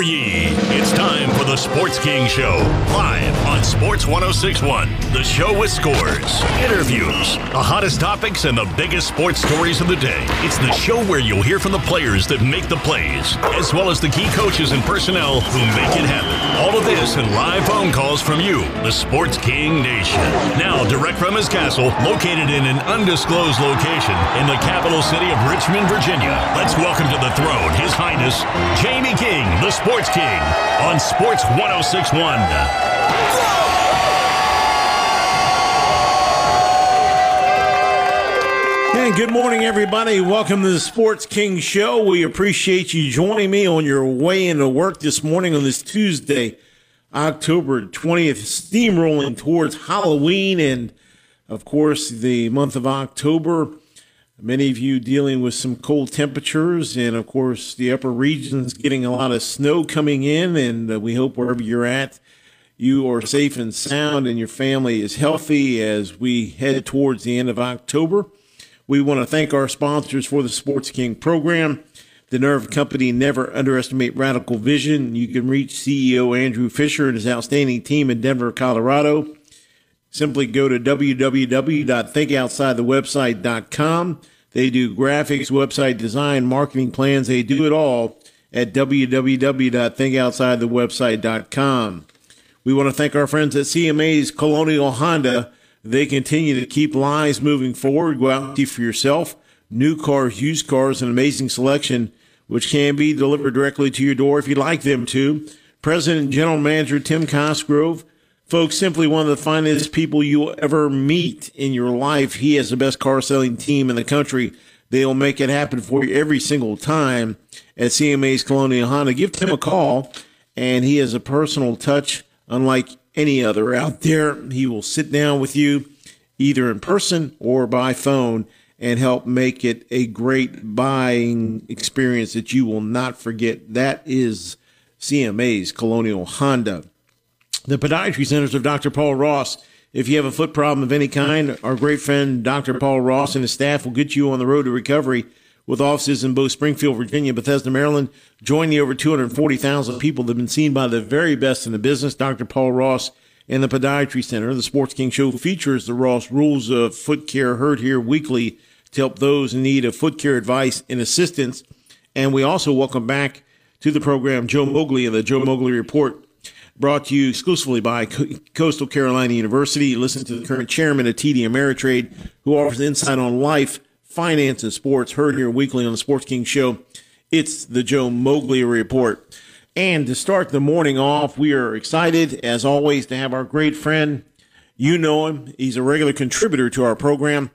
Hear ye! It's time for the Sports King Show, live on Sports 1061. The show with scores, interviews, the hottest topics, and the biggest sports stories of the day. It's the show where you'll hear from the players that make the plays, as well as the key coaches and personnel who make it happen. All of this and live phone calls from you, the Sports King Nation. Now, direct from his castle, located in an undisclosed location in the capital city of Richmond, Virginia. Let's welcome to the throne His Highness Jamie King, the Sports King, on Sports 1061. And good morning, everybody. Welcome to the Sports King Show. We appreciate you joining me on your way into work this morning on this Tuesday, October 20th, steamrolling towards Halloween and, of course, the month of October. Many of you dealing with some cold temperatures, and of course, the upper regions getting a lot of snow coming in. And uh, we hope wherever you're at, you are safe and sound, and your family is healthy as we head towards the end of October. We want to thank our sponsors for the Sports King program. The Nerve Company never underestimate radical vision. You can reach CEO Andrew Fisher and his outstanding team in Denver, Colorado. Simply go to www.thinkoutsidethewebsite.com. They do graphics, website design, marketing plans. They do it all at www.thinkoutsidethewebsite.com. We want to thank our friends at CMA's Colonial Honda. They continue to keep lives moving forward. Go out and see for yourself. New cars, used cars, an amazing selection, which can be delivered directly to your door if you'd like them to. President and General Manager Tim Cosgrove, folks, simply one of the finest people you'll ever meet in your life. He has the best car selling team in the country. They'll make it happen for you every single time at CMA's Colonial Honda. Give Tim a call, and he has a personal touch unlike any other out there. He will sit down with you either in person or by phone and help make it a great buying experience that you will not forget. That is CMA's Colonial Honda. The podiatry centers of Dr. Paul Ross. If you have a foot problem of any kind, our great friend Dr. Paul Ross and his staff will get you on the road to recovery with offices in both Springfield, Virginia, and Bethesda, Maryland. Join the over 240,000 people that have been seen by the very best in the business. Dr. Paul Ross and the Podiatry Center. The Sports King Show features the Ross Rules of Foot Care heard here weekly to help those in need of foot care advice and assistance. And we also welcome back to the program Joe Moglia and the Joe Moglia Report brought to you exclusively by Coastal Carolina University. Listen to the current chairman of TD Ameritrade, who offers insight on life, finance, and sports. Heard here weekly on the Sports King Show. It's the Joe Moglia Report. And to start the morning off, we are excited, as always, to have our great friend. You know him. He's a regular contributor to our program.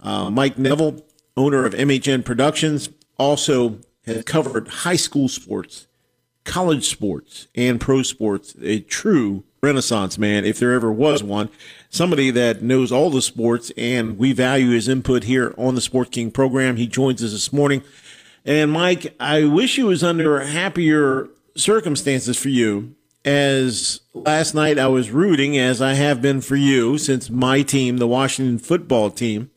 Uh, Mike Neville, owner of MHN Productions, also has covered high school sports, college sports, and pro sports. A true renaissance man, if there ever was one. Somebody that knows all the sports, and we value his input here on the Sports King program. He joins us this morning. And Mike, I wish he was under happier circumstances for you. As last night I was rooting, as I have been for you since my team, the Washington football team.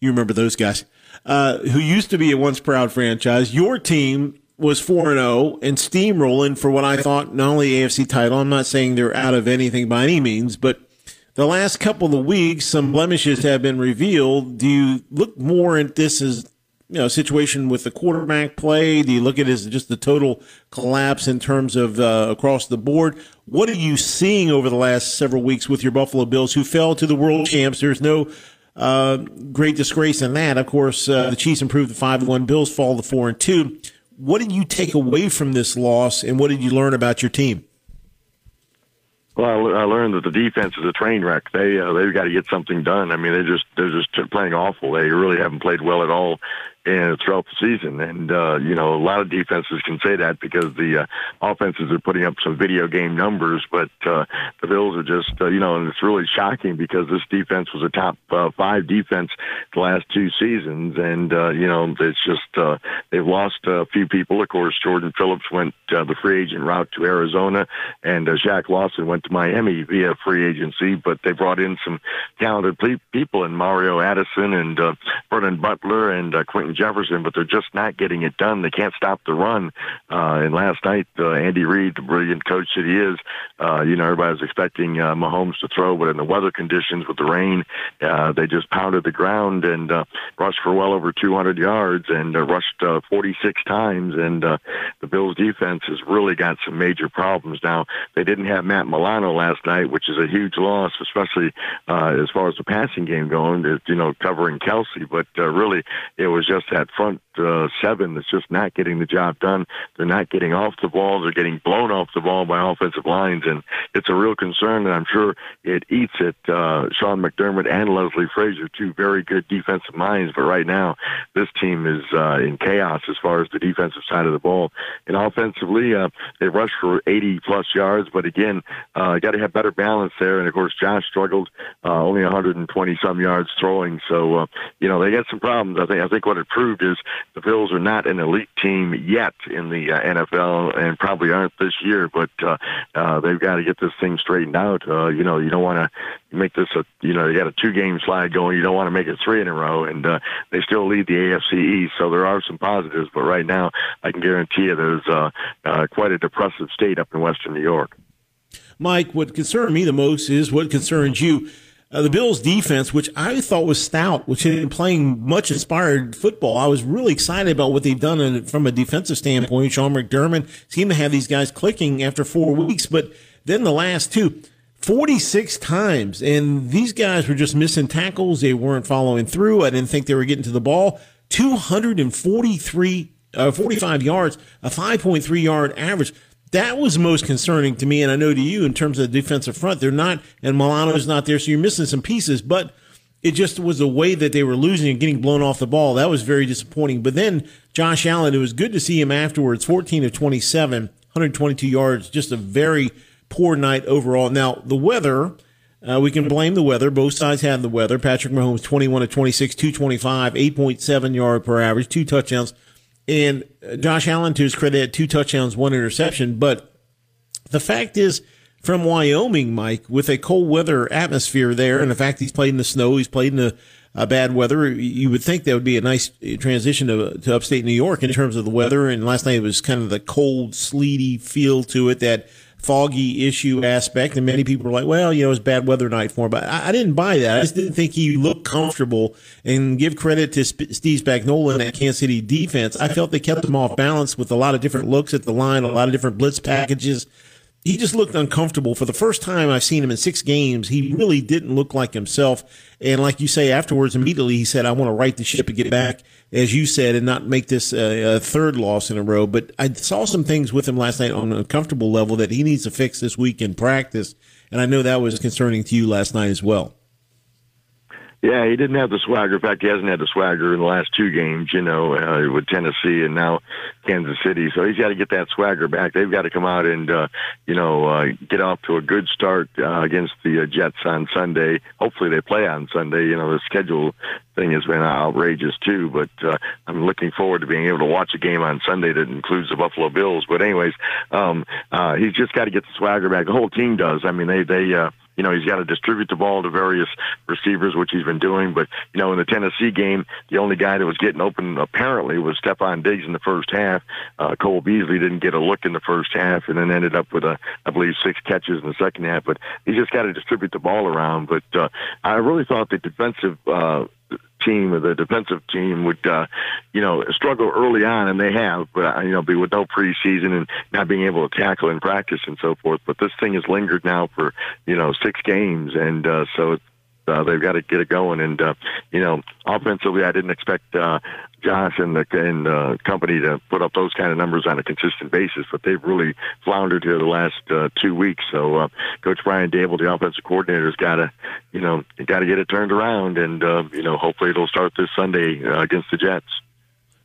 You remember those guys, uh, who used to be a once proud franchise. Your team was 4 0 and steamrolling for what I thought not only AFC title. I'm not saying they're out of anything by any means, but the last couple of weeks, some blemishes have been revealed. Do you look more at this as you know situation with the quarterback play? Do you look at it as just the total collapse in terms of uh, across the board? What are you seeing over the last several weeks with your Buffalo Bills, who fell to the world champs? There's no uh, great disgrace in that. Of course, uh, the Chiefs improved to five one. Bills fall to four and two. What did you take away from this loss, and what did you learn about your team? Well, I, learned that the defense is a train wreck. They uh, they've got to get something done. I mean, they just they're just playing awful. They really haven't played well at all and throughout the season. And uh, you know, a lot of defenses can say that because the uh, offenses are putting up some video game numbers, but uh, the Bills are just uh, you know, and it's really shocking because this defense was a top uh, five defense the last two seasons, and uh, you know, it's just uh, they've lost a few people. Of course, Jordan Phillips went uh, the free agent route to Arizona, and uh, Shaq Lawson went to Miami via free agency, but they brought in some talented people in Mario Addison and uh, Vernon Butler and uh, Quentin Jefferson, but they're just not getting it done. They can't stop the run. Uh, and last night, uh, Andy Reid, the brilliant coach that he is, uh, you know, everybody was expecting uh, Mahomes to throw, but in the weather conditions with the rain, uh, they just pounded the ground and uh, rushed for well over 200 yards and uh, rushed uh, 46 times. And uh, the Bills defense has really got some major problems now. They didn't have Matt Milano last night, which is a huge loss, especially uh, as far as the passing game going. You know, covering Kelce, but uh, really it was just that front uh, seven that's just not getting the job done. They're not getting off the ball. They're getting blown off the ball by offensive lines, and it's a real concern. And I'm sure it eats at uh, Sean McDermott and Leslie Frazier, two very good defensive minds. But right now, this team is uh, in chaos as far as the defensive side of the ball. And offensively, uh, they rushed for 80 plus yards, but again, uh, got to have better balance there. And of course, Josh struggled, uh, only 120 some yards throwing. So uh, you know they got some problems. I think I think what it proved is the Bills are not an elite team yet in the uh, NFL, and probably aren't this year. But uh, uh, they've got to get this thing straightened out. Uh, you know, you don't want to make this a you know you got a two game slide going. You don't want to make it three in a row, and uh, they still lead the AFC East. So there are some positives, but right now I can guarantee you there's uh, uh, quite a depressive state up in Western New York. Mike, what concerned me the most is what concerns you. Uh, the Bills defense, which I thought was stout, which had been playing much inspired football. I was really excited about what they've done in, from a defensive standpoint. Sean McDermott seemed to have these guys clicking after four weeks, but then the last two, 46 times. And these guys were just missing tackles. They weren't following through. I didn't think they were getting to the ball. 243, uh, 45 yards, a 5.3 yard average that was most concerning to me, and I know to you in terms of the defensive front. They're not, and Milano's not there, so you're missing some pieces. But it just was the way that they were losing and getting blown off the ball. That was very disappointing. But then Josh Allen, it was good to see him afterwards. 14 of 27, 122 yards, just a very poor night overall. Now the weather. Uh, we can blame the weather. Both sides had the weather. Patrick Mahomes, 21 to 26, 225, 8.7 yard per average, two touchdowns. And Josh Allen, to his credit, had two touchdowns, one interception. But the fact is, from Wyoming, Mike, with a cold weather atmosphere there, and the fact he's played in the snow, he's played in the uh, bad weather, you would think that would be a nice transition to, to upstate New York in terms of the weather. And last night it was kind of the cold, sleety feel to it that foggy issue aspect. And many people were like, well, you know, it's bad weather night for him. But I, I didn't buy that. I just didn't think he looked comfortable. And give credit to Sp- Steve Spagnuolo and that Kansas City defense. I felt they kept him off balance with a lot of different looks at the line, a lot of different blitz packages he just looked uncomfortable for the first time I've seen him in six games. He really didn't look like himself. And like you say, afterwards, immediately he said, I want to right the ship and get back, as you said, and not make this a, a third loss in a row. But I saw some things with him last night on a comfortable level that he needs to fix this week in practice. And I know that was concerning to you last night as well. Yeah, he didn't have the swagger. In fact, he hasn't had the swagger in the last two games, you know, uh, with Tennessee and now Kansas City. So he's got to get that swagger back. They've got to come out and, uh, you know, uh, get off to a good start uh, against the uh, Jets on Sunday. Hopefully they play on Sunday. You know, the schedule thing has been outrageous too, but uh, I'm looking forward to being able to watch a game on Sunday that includes the Buffalo Bills. But anyways, um, uh, he's just got to get the swagger back. The whole team does. I mean, they, they, uh, you know, he's got to distribute the ball to various receivers, which he's been doing. But, you know, in the Tennessee game, the only guy that was getting open apparently was Stefon Diggs in the first half. Uh, Cole Beasley didn't get a look in the first half and then ended up with, a, I believe, six catches in the second half. But he's just got to distribute the ball around. But uh, I really thought the defensive uh, team or the defensive team would, uh, you know, struggle early on, and they have, but uh, you know, be with no preseason and not being able to tackle in practice and so forth. But this thing has lingered now for you know six games, and uh, so uh, they've got to get it going. And uh, you know, offensively, I didn't expect uh, Josh and the and uh, company to put up those kind of numbers on a consistent basis, but they've really floundered here the last uh, two weeks. So, uh, Coach Brian Daboll, the offensive coordinator, has got to, you know, got to get it turned around, and uh, you know, hopefully it'll start this Sunday uh, against the Jets.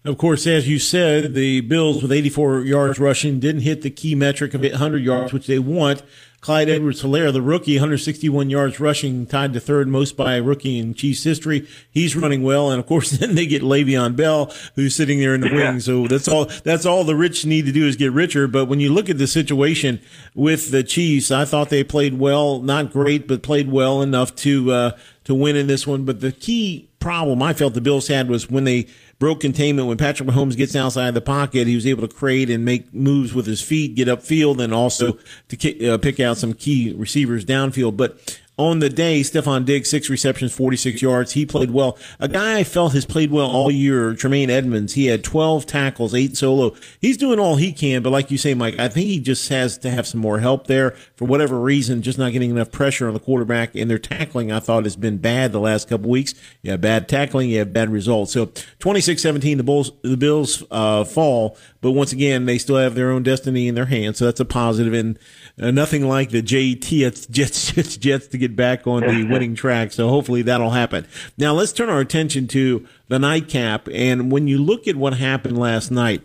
Of course, as you said, the Bills with 84 yards rushing didn't hit the key metric of 100 yards, which they want. Clyde Edwards Helaire, the rookie, 161 yards rushing, tied to third most by a rookie in Chiefs history. He's running well. And of course, then they get Le'Veon Bell, who's sitting there in the yeah. wing. So that's all, that's all the rich need to do is get richer. But when you look at the situation with the Chiefs, I thought they played well, not great, but played well enough to, uh, to win in this one. But the key problem I felt the Bills had was when they broke containment when Patrick Mahomes gets outside the pocket. He was able to create and make moves with his feet, get upfield, and also to uh, pick out some key receivers downfield. But on the day, Stefon Diggs, six receptions, 46 yards. He played well. A guy I felt has played well all year, Tremaine Edmunds. He had 12 tackles, eight solo. He's doing all he can, but like you say, Mike, I think he just has to have some more help there for whatever reason, just not getting enough pressure on the quarterback. And their tackling, I thought, has been bad the last couple weeks. You have bad tackling, you have bad results. So 26-17, the Bulls, the Bills, uh, fall, but once again, they still have their own destiny in their hands. So that's a positive and uh, nothing like the JT Jets, Jets, Jets to get back on the winning track. So hopefully that'll happen. Now let's turn our attention to the nightcap. And when you look at what happened last night,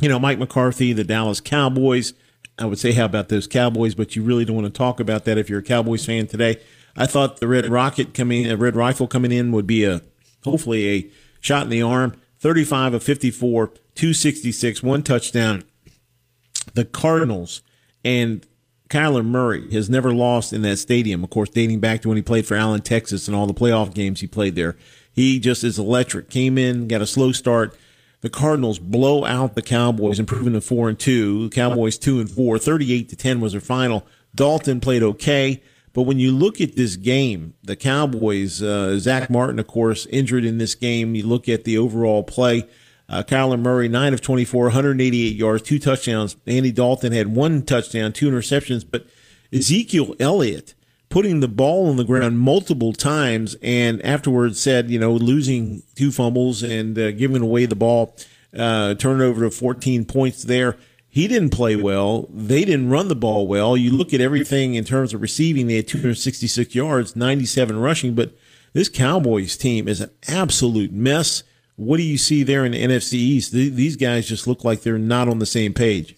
you know, Mike McCarthy, the Dallas Cowboys, I would say, how about those Cowboys? But you really don't want to talk about that if you're a Cowboys fan today. I thought the Red Rocket coming, a Red Rifle coming in would be a, hopefully a shot in the arm. 35 of 54, 266, one touchdown. The Cardinals and Kyler Murray has never lost in that stadium, of course, dating back to when he played for Allen, Texas, and all the playoff games he played there. He just is electric. Came in, got a slow start. The Cardinals blow out the Cowboys, improving to four and two. The Cowboys two and four. Thirty-eight to ten was their final. Dalton played okay, but when you look at this game, the Cowboys, uh, Zack Martin, of course, injured in this game. You look at the overall play. Uh, Kyler Murray, 9 of 24, 188 yards, two touchdowns. Andy Dalton had one touchdown, two interceptions. But Ezekiel Elliott putting the ball on the ground multiple times and afterwards said, you know, losing two fumbles and uh, giving away the ball, uh, turning over to 14 points there. He didn't play well. They didn't run the ball well. You look at everything in terms of receiving, they had 266 yards, 97 rushing, but this Cowboys team is an absolute mess. What do you see there in the NFC East? These guys just look like they're not on the same page.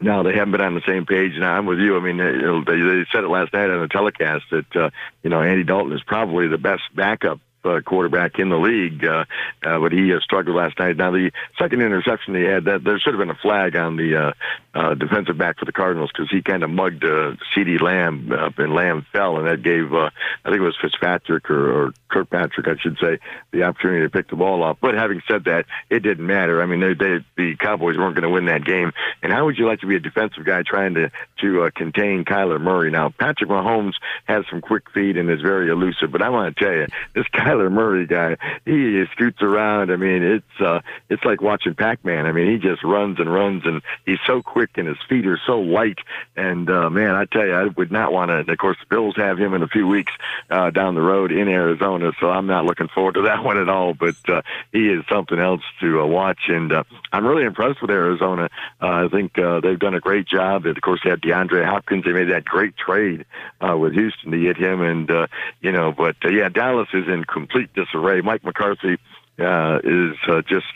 No, they haven't been on the same page, and I'm with you. I mean, they, they said it last night on the telecast that uh, you know Andy Dalton is probably the best backup uh, quarterback in the league, uh, uh, but he uh, struggled last night. Now the second interception he had, that there should have been a flag on the uh, uh, defensive back for the Cardinals because he kind of mugged uh, CeeDee Lamb up, and Lamb fell, and that gave uh, I think it was Fitzpatrick or, or Kirkpatrick, I should say, the opportunity to pick the ball off. But having said that, it didn't matter. I mean, they, they, the Cowboys weren't going to win that game. And how would you like to be a defensive guy trying to to uh, contain Kyler Murray? Now, Patrick Mahomes has some quick feet and is very elusive, but I want to tell you, this Kyler Murray guy, he scoots around. I mean, it's uh, it's like watching Pac-Man. I mean, he just runs and runs, and he's so quick, and his feet are so light. And uh, man, I tell you, I would not want to. Of course, the Bills have him in a few weeks uh, down the road in Arizona, so I'm not looking forward to that one at all. But uh, he is something else to uh, watch, and uh, I'm really impressed with Arizona. Uh, I think uh, they've done a great job. Of course, they had DeAndre Hopkins. They made that great trade uh, with Houston to get him, and uh, you know, but uh, yeah, Dallas is in complete disarray. Mike McCarthy uh, is uh, just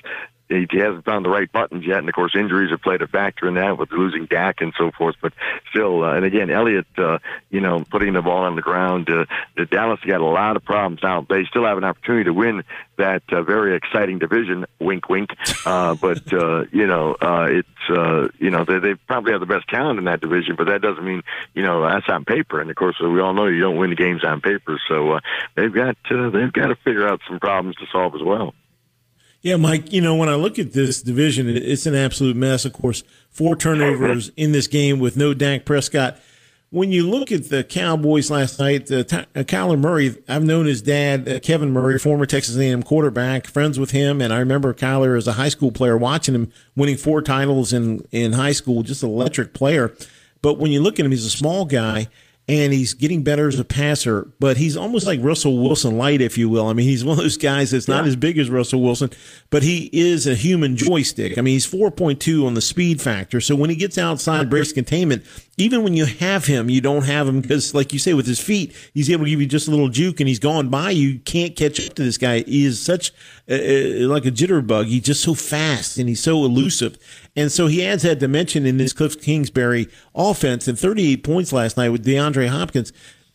he, hasn't found the right buttons yet, and of course injuries have played a factor in that with losing Dak and so forth. But still, uh, and again, Elliott, uh, you know, putting the ball on the ground. Uh, the Dallas got a lot of problems now. They still have an opportunity to win that uh, very exciting division. Wink, wink. Uh, but uh, you know, uh, it's uh, you know they they probably have the best talent in that division, but that doesn't mean you know that's on paper. And of course, we all know you don't win the games on paper. So uh, they've got uh, they've got to figure out some problems to solve as well. Yeah, Mike, you know, when I look at this division, it's an absolute mess. Of course, four turnovers in this game with no Dak Prescott. When you look at the Cowboys last night, uh, uh, Kyler Murray, I've known his dad, uh, Kevin Murray, former Texas A&M quarterback, friends with him, and I remember Kyler as a high school player, watching him winning four titles in in high school, just an electric player. But when you look at him, he's a small guy and he's getting better as a passer, but he's almost like Russell Wilson light, if you will. I mean, he's one of those guys that's not yeah. as big as Russell Wilson, but he is a human joystick. I mean, he's 4.2 on the speed factor. So when he gets outside breaks containment, even when you have him, you don't have him because, like you say, with his feet, he's able to give you just a little juke and he's gone by. You can't catch up to this guy. He is such a, a, like a jitterbug. He's just so fast and he's so elusive. And so he adds that dimension in this Cliff Kingsbury offense and 38 points last night with DeAndre Hopkins.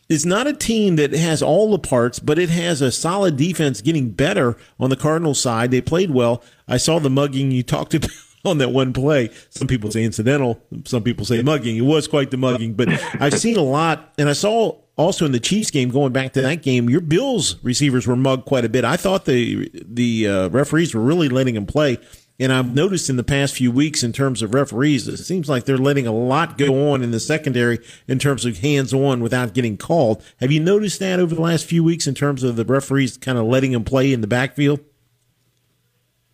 It's not a team that has all the parts, but it has a solid defense getting better on the Cardinals side. They played well. I saw the mugging you talked about on that one play. Some people say incidental, some people say mugging. It was quite the mugging, but I've seen a lot, and I saw also in the Chiefs game, going back to that game, your Bills receivers were mugged quite a bit. I thought the the uh, referees were really letting them play. And I've noticed in the past few weeks, in terms of referees, it seems like they're letting a lot go on in the secondary in terms of hands on without getting called. Have you noticed that over the last few weeks in terms of the referees kind of letting them play in the backfield?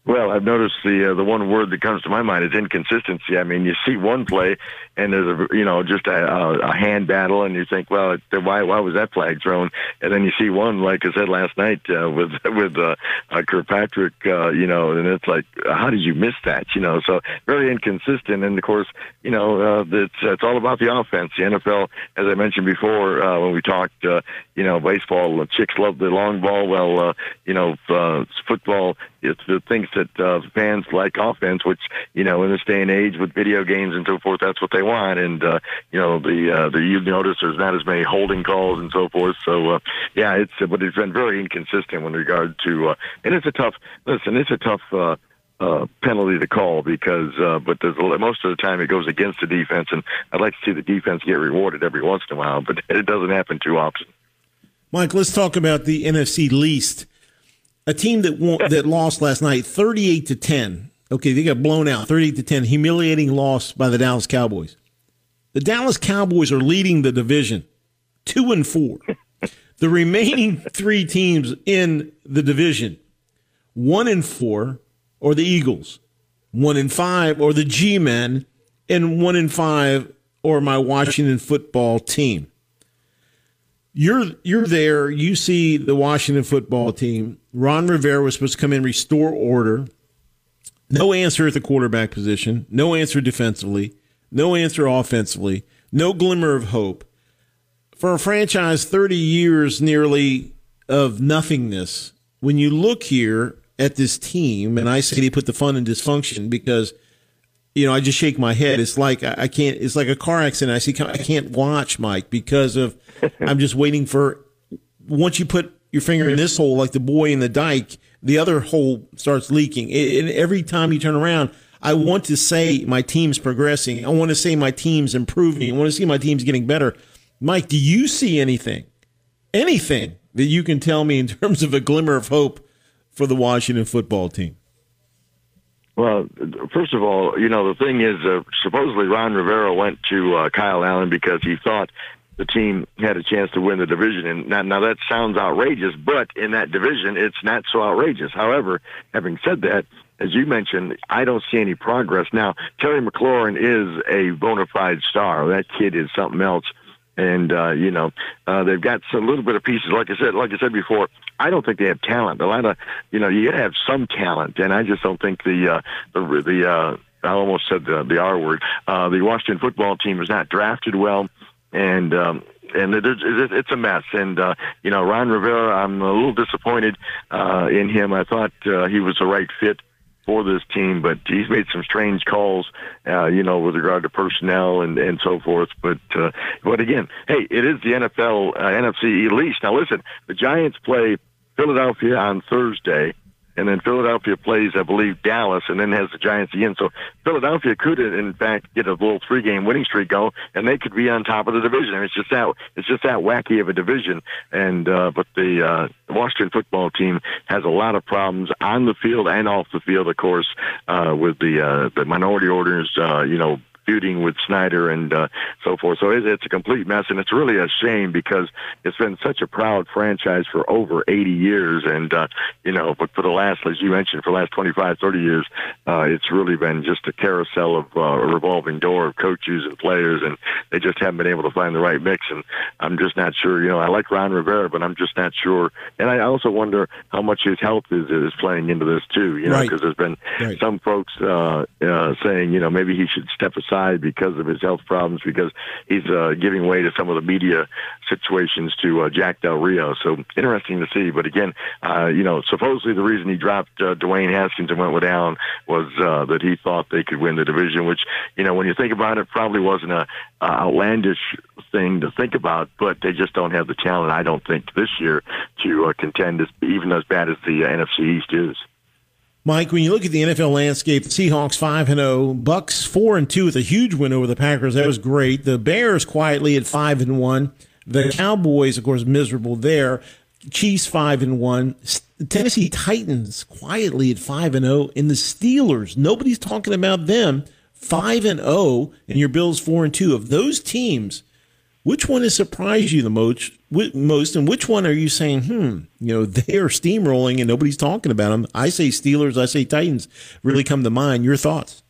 Well, I've noticed the uh, the one word that comes to my mind is inconsistency. I mean, you see one play and there's a you know just a, a hand battle, and you think, well, why why was that flag thrown? And then you see one like I said last night uh, with with uh, uh, Kirkpatrick, uh, you know, and it's like, how did you miss that? You know, so very inconsistent. And of course, you know, uh, it's it's all about the offense. The NFL, as I mentioned before uh, when we talked, uh, you know, baseball, chicks love the long ball. Well, uh, you know, uh, football, it's the things that uh, fans like offense, which you know, in this day and age with video games and so forth, that's what they want. And uh, you know, the uh, the you notice there's not as many holding calls and so forth. So uh, yeah, it's but it's been very inconsistent with regard to, uh, and it's a tough. Listen, it's a tough. Uh, uh, penalty to call because, uh, but there's most of the time it goes against the defense, and I'd like to see the defense get rewarded every once in a while, but it doesn't happen too often. Mike, let's talk about the NFC least. A team that won, that lost last night, thirty-eight to ten. Okay, they got blown out, thirty-eight to ten. Humiliating loss by the Dallas Cowboys. The Dallas Cowboys are leading the division, two and four. The remaining three teams in the division, one and four, or the Eagles, one and five, or the G-men, and one and five, or my Washington football team you're you're there. You see the Washington football team. Ron Rivera was supposed to come in, restore order. No answer at the quarterback position. No answer defensively. No answer offensively. No glimmer of hope for a franchise 30 years nearly of nothingness. When you look here at this team, and I say they put the fun in dysfunction because you know, I just shake my head. It's like I can't. It's like a car accident. I see. I can't watch Mike because of. I'm just waiting for. Once you put your finger in this hole, like the boy in the dike, the other hole starts leaking. And every time you turn around, I want to say my team's progressing. I want to say my team's improving. I want to see my team's getting better. Mike, do you see anything, anything that you can tell me in terms of a glimmer of hope for the Washington football team? Well, first of all, you know, the thing is, uh, supposedly Ron Rivera went to uh, Kyle Allen because he thought the team had a chance to win the division. And now, now that sounds outrageous, but in that division, it's not so outrageous. However, having said that, as you mentioned, I don't see any progress. Now, Terry McLaurin is a bona fide star. That kid is something else and uh, you know uh, they've got a little bit of pieces. Like I said, like I said before, I don't think they have talent. A lot of you know you have some talent, and I just don't think the uh, the the uh, I almost said the, the R word. Uh, the Washington football team is not drafted well, and um, and it, it, it's a mess. And uh, you know, Ron Rivera, I'm a little disappointed uh, in him. I thought uh, he was the right fit for this team, but he's made some strange calls, uh, you know, with regard to personnel and, and so forth. But, uh, but again, hey, it is the NFL, uh, NFC East. Now listen, the Giants play Philadelphia on Thursday and then Philadelphia plays, I believe, Dallas, and then has the Giants again. So Philadelphia could, in fact, get a little three-game winning streak going, and they could be on top of the division. I mean, it's just that it's just that wacky of a division. And uh, but the uh, Washington football team has a lot of problems on the field and off the field, of course, uh, with the uh, the minority orders, uh, you know, feuding with Snyder and uh, so forth. So it, it's a complete mess, and it's really a shame because it's been such a proud franchise for over 80 years, and uh, you know, but for the last, as you mentioned, for the last 25, 30 years, uh, it's really been just a carousel of uh, a revolving door of coaches and players, and they just haven't been able to find the right mix. And I'm just not sure. You know, I like Ron Rivera, but I'm just not sure. And I also wonder how much his health is is playing into this too. You know, because right. there's been right. some folks uh, uh, saying, you know, maybe he should step aside side because of his health problems, because he's uh, giving way to some of the media situations to uh, Jack Del Rio. So interesting to see. But again, uh, you know, supposedly the reason he dropped uh, Dwayne Haskins and went with Allen was uh, that he thought they could win the division, which, you know, when you think about it, probably wasn't a uh, outlandish thing to think about, but they just don't have the talent, I don't think, this year to uh, contend as, even as bad as the uh, NFC East is. Mike, when you look at the NFL landscape, the Seahawks five and zero, oh, Bucs four and two with a huge win over the Packers. That was great. The Bears quietly at five and one. The Cowboys, of course, miserable there. Chiefs five and one. Tennessee Titans quietly at five and oh, zero. In the Steelers, nobody's talking about them. Five and zero, and your Bills four and two. Of those teams, which one has surprised you the most? Most, and which one are you saying? Hmm, you know, they are steamrolling and nobody's talking about them. I say Steelers. I say Titans. Really come to mind. Your thoughts?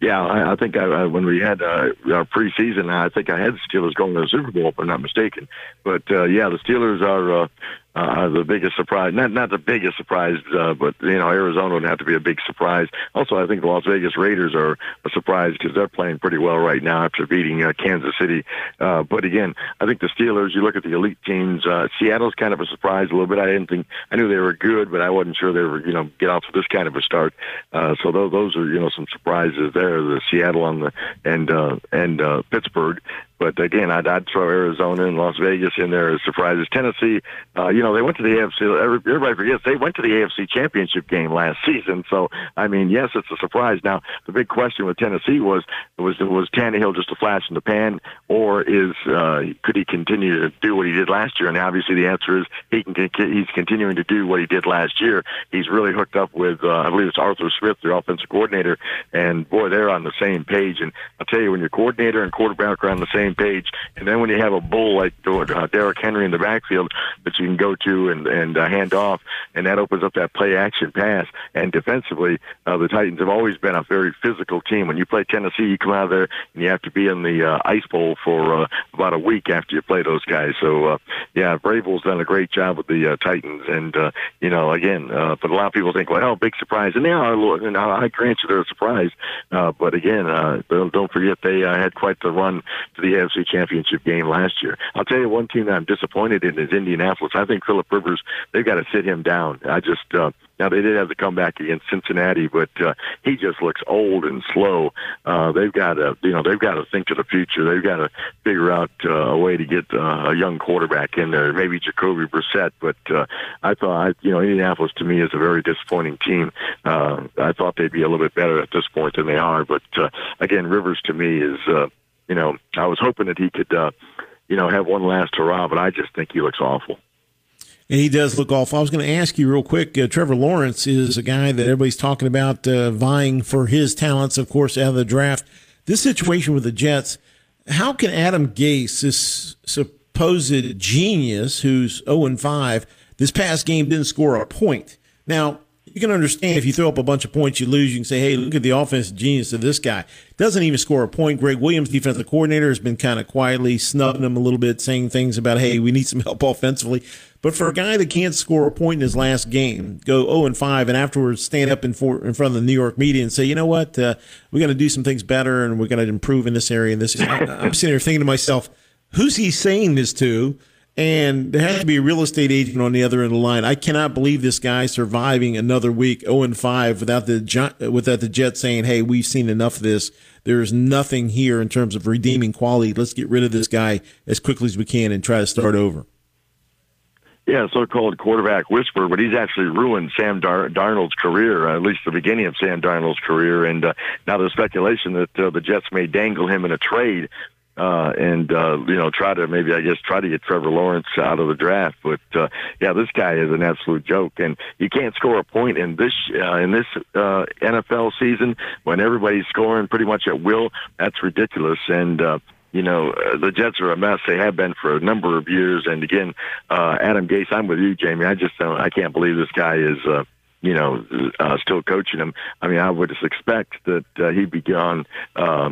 Yeah, I, I think I, when we had uh, our preseason, I think I had the Steelers going to the Super Bowl, if I'm not mistaken. But uh, yeah, the Steelers are uh, uh, the biggest surprise. Not not the biggest surprise, uh, but you know Arizona would have to be a big surprise. Also, I think the Las Vegas Raiders are a surprise because they're playing pretty well right now after beating uh, Kansas City. Uh, but again, I think the Steelers. You look at the elite teams. Uh, Seattle's kind of a surprise a little bit. I didn't think I knew they were good, but I wasn't sure they were you know get off to this kind of a start. Uh, so those those are you know some surprises there. The Seattle on the and uh, and uh, Pittsburgh. But again, I'd, I'd throw Arizona and Las Vegas in there as surprises. Tennessee, uh, you know, they went to the AFC. Everybody forgets they went to the AFC Championship game last season. So, I mean, yes, it's a surprise. Now, the big question with Tennessee was was was Tannehill just a flash in the pan, or is uh, could he continue to do what he did last year? And obviously, the answer is he can. He's continuing to do what he did last year. He's really hooked up with, uh, I believe it's Arthur Smith, their offensive coordinator, and boy, they're on the same page. And I'll tell you, when your coordinator and quarterback are on the same same page. And then when you have a bull like uh, Derrick Henry in the backfield that you can go to and and uh, hand off, and that opens up that play action pass. And defensively, uh, the Titans have always been a very physical team. When you play Tennessee, you come out of there and you have to be in the uh, ice bowl for uh, about a week after you play those guys. So uh, yeah, Vrabel's done a great job with the uh, Titans, and uh, you know again, uh, but a lot of people think, well, big surprise, and they are. And I grant you they're a surprise, uh, but again, uh, don't, don't forget they uh, had quite the run to the AFC Championship game last year. I'll tell you one team that I'm disappointed in is Indianapolis. I think Philip Rivers, they've got to sit him down. I just, uh, now they did have the comeback against Cincinnati, but uh, he just looks old and slow. Uh, they've got to, you know, they've got to think to the future. They've got to figure out uh, a way to get uh, a young quarterback in there, maybe Jacoby Brissett. But uh, I thought, you know, Indianapolis to me is a very disappointing team. Uh, I thought they'd be a little bit better at this point than they are. But uh, again, Rivers to me is. Uh, you know, I was hoping that he could, uh, you know, have one last hurrah, but I just think he looks awful. And he does look awful. I was going to ask you real quick. Uh, Trevor Lawrence is a guy that everybody's talking about uh, vying for his talents, of course, out of the draft. This situation with the Jets, how can Adam Gase, this supposed genius who's 0 and 5, this past game didn't score a point? Now, you can understand if you throw up a bunch of points, you lose. You can say, hey, look at the offensive genius of this guy. Doesn't even score a point. Gregg Williams, defensive coordinator, has been kind of quietly snubbing him a little bit, saying things about, hey, we need some help offensively. But for a guy that can't score a point in his last game, go 0 and 5, and afterwards stand up in, for, in front of the New York media and say, you know what, uh, we're going to do some things better and we're going to improve in this area and this. I'm sitting here thinking to myself, who's he saying this to? And there has to be a real estate agent on the other end of the line. I cannot believe this guy surviving another week 0 and 5 without the without the Jets saying, "Hey, we've seen enough of this. There's nothing here in terms of redeeming quality. Let's get rid of this guy as quickly as we can and try to start over." Yeah, so-called quarterback whisperer, but he's actually ruined Sam Dar- Darnold's career, uh, at least the beginning of Sam Darnold's career. And uh, now there's speculation that uh, the Jets may dangle him in a trade uh, and uh, you know try to maybe I guess try to get Trevor Lawrence out of the draft. But uh, yeah, this guy is an absolute joke, and you can't score a point in this uh, in this uh, NFL season when everybody's scoring pretty much at will. That's ridiculous, and. Uh, you know, uh, the Jets are a mess. They have been for a number of years. And again, uh, Adam Gase, I'm with you, Jamie. I just don't, I can't believe this guy is, uh, you know, uh, still coaching him. I mean, I would expect that uh, he'd be gone, uh,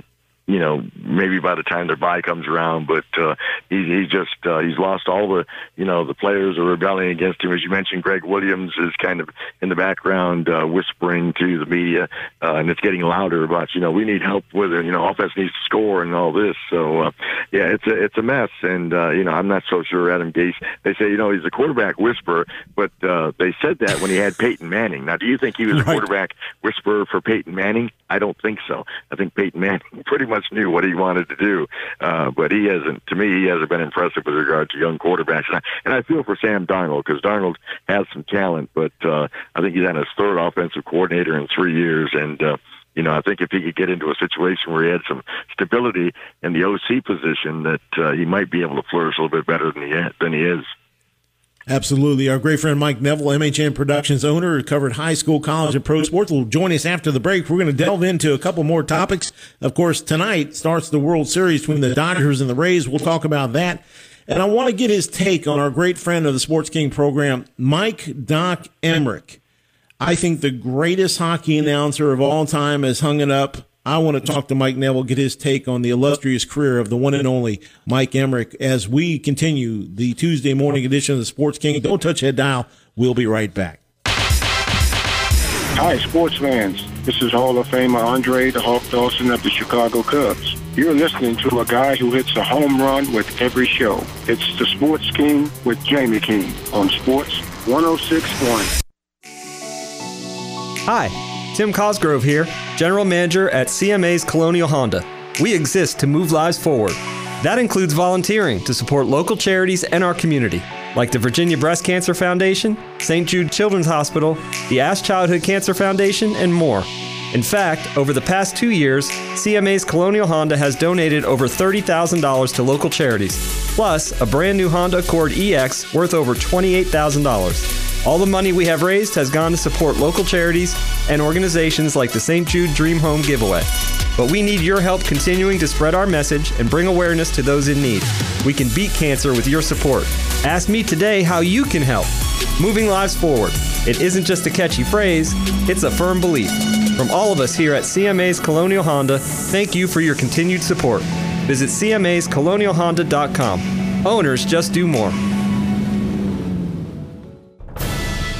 you know, maybe by the time their bye comes around. But uh, he, he just uh, he's lost all the you know the players are rebelling against him. As you mentioned, Gregg Williams is kind of in the background uh, whispering to the media, uh, and it's getting louder about you know we need help with it. You know, offense needs to score and all this. So uh, yeah, it's a it's a mess. And uh, you know, I'm not so sure Adam Gase. They say you know he's a quarterback whisperer, but uh, they said that when he had Peyton Manning. Now, do you think he was a quarterback whisperer for Peyton Manning? I don't think so. I think Peyton Manning pretty much knew what he wanted to do, uh, but he hasn't. To me, he hasn't been impressive with regard to young quarterbacks. And I, and I feel for Sam Darnold because Darnold has some talent, but uh, I think he's on his third offensive coordinator in three years, and uh, you know, I think if he could get into a situation where he had some stability in the OC position, that uh, he might be able to flourish a little bit better than he than he is. Absolutely. Our great friend Mike Neville, MHN Productions owner, covered high school, college, and pro sports, will join us after the break. We're going to delve into a couple more topics. Of course, tonight starts the World Series between the Dodgers and the Rays. We'll talk about that. And I want to get his take on our great friend of the Sports King program, Mike Doc Emrick. I think the greatest hockey announcer of all time has hung it up I want to talk to Mike Neville, get his take on the illustrious career of the one and only Mike Emrick as we continue the Tuesday morning edition of the Sports King. Don't touch that dial. We'll be right back. Hi, sports fans. This is Hall of Famer Andre the Hawk Dawson of the Chicago Cubs. You're listening to a guy who hits a home run with every show. It's the Sports King with Jamie King on Sports 1061. Hi. Tim Cosgrove here, General Manager at CMA's Colonial Honda. We exist to move lives forward. That includes volunteering to support local charities and our community, like the Virginia Breast Cancer Foundation, St. Jude Children's Hospital, the ASK Childhood Cancer Foundation, and more. In fact, over the past two years, CMA's Colonial Honda has donated over $30,000 to local charities, plus a brand new Honda Accord EX worth over $28,000. All the money we have raised has gone to support local charities and organizations like the St. Jude Dream Home Giveaway. But we need your help continuing to spread our message and bring awareness to those in need. We can beat cancer with your support. Ask me today how you can help. Moving lives forward. It isn't just a catchy phrase, it's a firm belief. From all of us here at CMA's Colonial Honda, thank you for your continued support. Visit CMA'sColonialHonda.com. Owners just do more.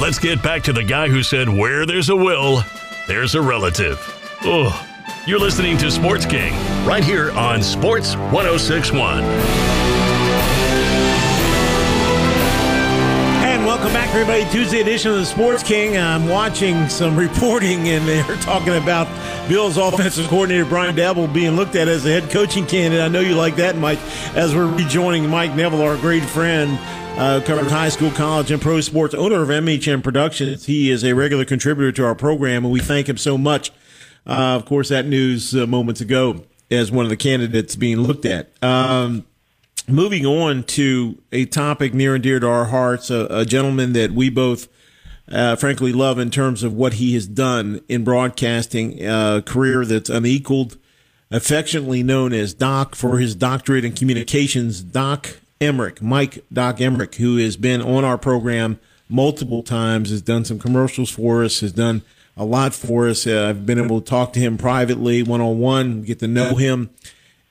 Let's get back to the guy who said, Where there's a will, there's a relative. Oh, you're listening to Sports King right here on Sports 1061. Welcome back, everybody. Tuesday edition of the Sports King. I'm watching some reporting, and they're talking about Bill's offensive coordinator Brian Daboll being looked at as a head coaching candidate. I know you like that, Mike. As we're rejoining Mike Neville, our great friend, uh, covers high school, college, and pro sports, owner of MHM Productions. He is a regular contributor to our program, and we thank him so much. Uh, of course, that news uh, moments ago as one of the candidates being looked at. Um, moving on to a topic near and dear to our hearts, a, a gentleman that we both uh, frankly love in terms of what he has done in broadcasting, a uh, career that's unequaled, affectionately known as Doc for his doctorate in communications. Doc Emrick, Mike Doc Emrick, who has been on our program multiple times, has done some commercials for us, has done a lot for us. Uh, I've been able to talk to him privately, one on one, get to know him,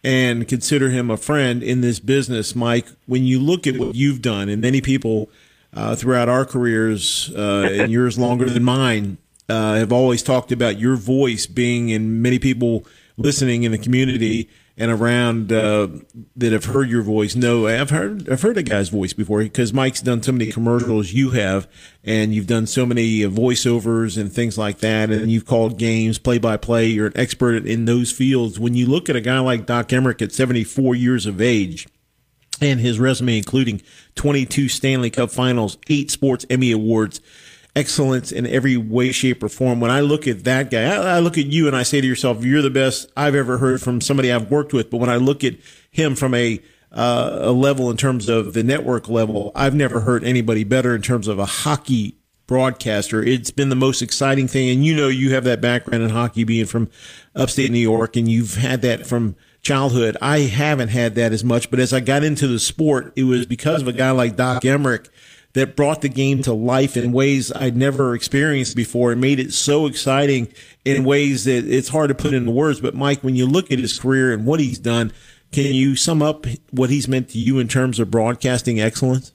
and consider him a friend in this business. Mike, when you look at what you've done, and many people uh, throughout our careers, uh, and yours longer than mine, uh, have always talked about your voice being in many people listening in the community and around uh, that have heard your voice. Know I've heard I've heard a guy's voice before because Mike's done so many commercials you have and you've done so many uh, voiceovers and things like that and you've called games play by play you're an expert in those fields. When you look at a guy like Doc Emrick at 74 years of age and his resume including 22 Stanley Cup finals 8 sports Emmy awards excellence in every way, shape, or form. When I look at that guy, I, I, look at you and I say to yourself, you're the best I've ever heard from somebody I've worked with. But when I look at him from a uh, a level in terms of the network level, I've never heard anybody better in terms of a hockey broadcaster. It's been the most exciting thing. And you know, you have that background in hockey being from upstate New York and you've had that from childhood. I haven't had that as much, but as I got into the sport, it was because of a guy like Doc Emrick that brought the game to life in ways I'd never experienced before and made it so exciting in ways that it's hard to put into words. But Mike, when you look at his career and what he's done, can you sum up what he's meant to you in terms of broadcasting excellence?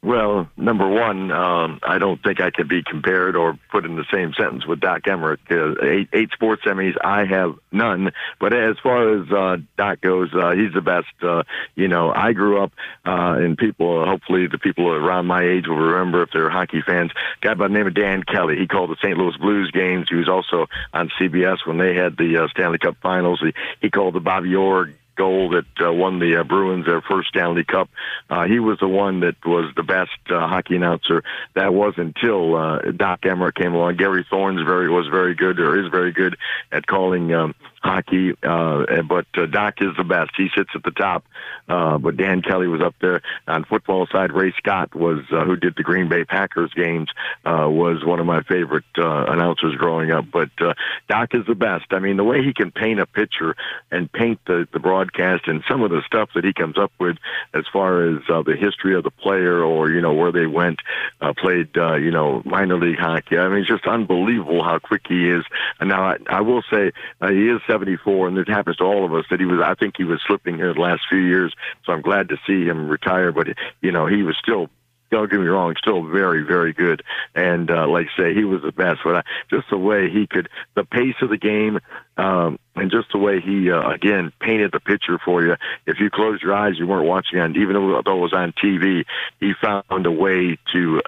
Well, number one, um, I don't think I could be compared or put in the same sentence with Doc Emrick. Uh, eight, eight sports Emmys, I have none. But as far as uh, Doc goes, uh, he's the best. Uh, you know, I grew up, uh, and people, hopefully the people around my age will remember if they're hockey fans. Guy by the name of Dan Kelly. He called the St. Louis Blues games. He was also on CBS when they had the uh, Stanley Cup Finals. He, he called the Bobby Orr goal that uh, won the uh, Bruins their first Stanley Cup. Uh, he was the one that was the best uh, hockey announcer. That was until uh, Doc Emrick came along. Gary Thorne's very was very good or is very good at calling um, hockey. Uh, but uh, Doc is the best. He sits at the top. Uh, but Dan Kelly was up there on football side. Ray Scott was uh, who did the Green Bay Packers games. Uh, was one of my favorite uh, announcers growing up. But uh, Doc is the best. I mean, the way he can paint a picture and paint the the broadcast and some of the stuff that he comes up with as far as uh, the history of the player or you know where they went, uh, played uh, you know minor league hockey. I mean, it's just unbelievable how quick he is. And now I, I will say uh, he is 74, and it happens to all of us that he was. I think he was slipping here the last few years, so I'm glad to see him retire. But you know, he was still don't get me wrong, still very, very good. And uh, like I say, he was the best. But I, just the way he could, the pace of the game, um, and just the way he uh, again painted the picture for you. If you closed your eyes, you weren't watching on, even though it was on TV. He found a way to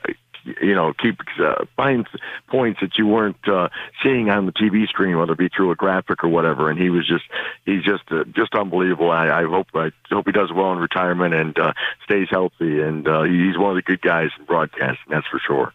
you know, keep uh, find points that you weren't uh, seeing on the TV screen, whether it be through a graphic or whatever. And he was just he's just uh, just unbelievable. I, I hope I hope he does well in retirement and uh, stays healthy. And uh, he's one of the good guys in broadcasting, that's for sure.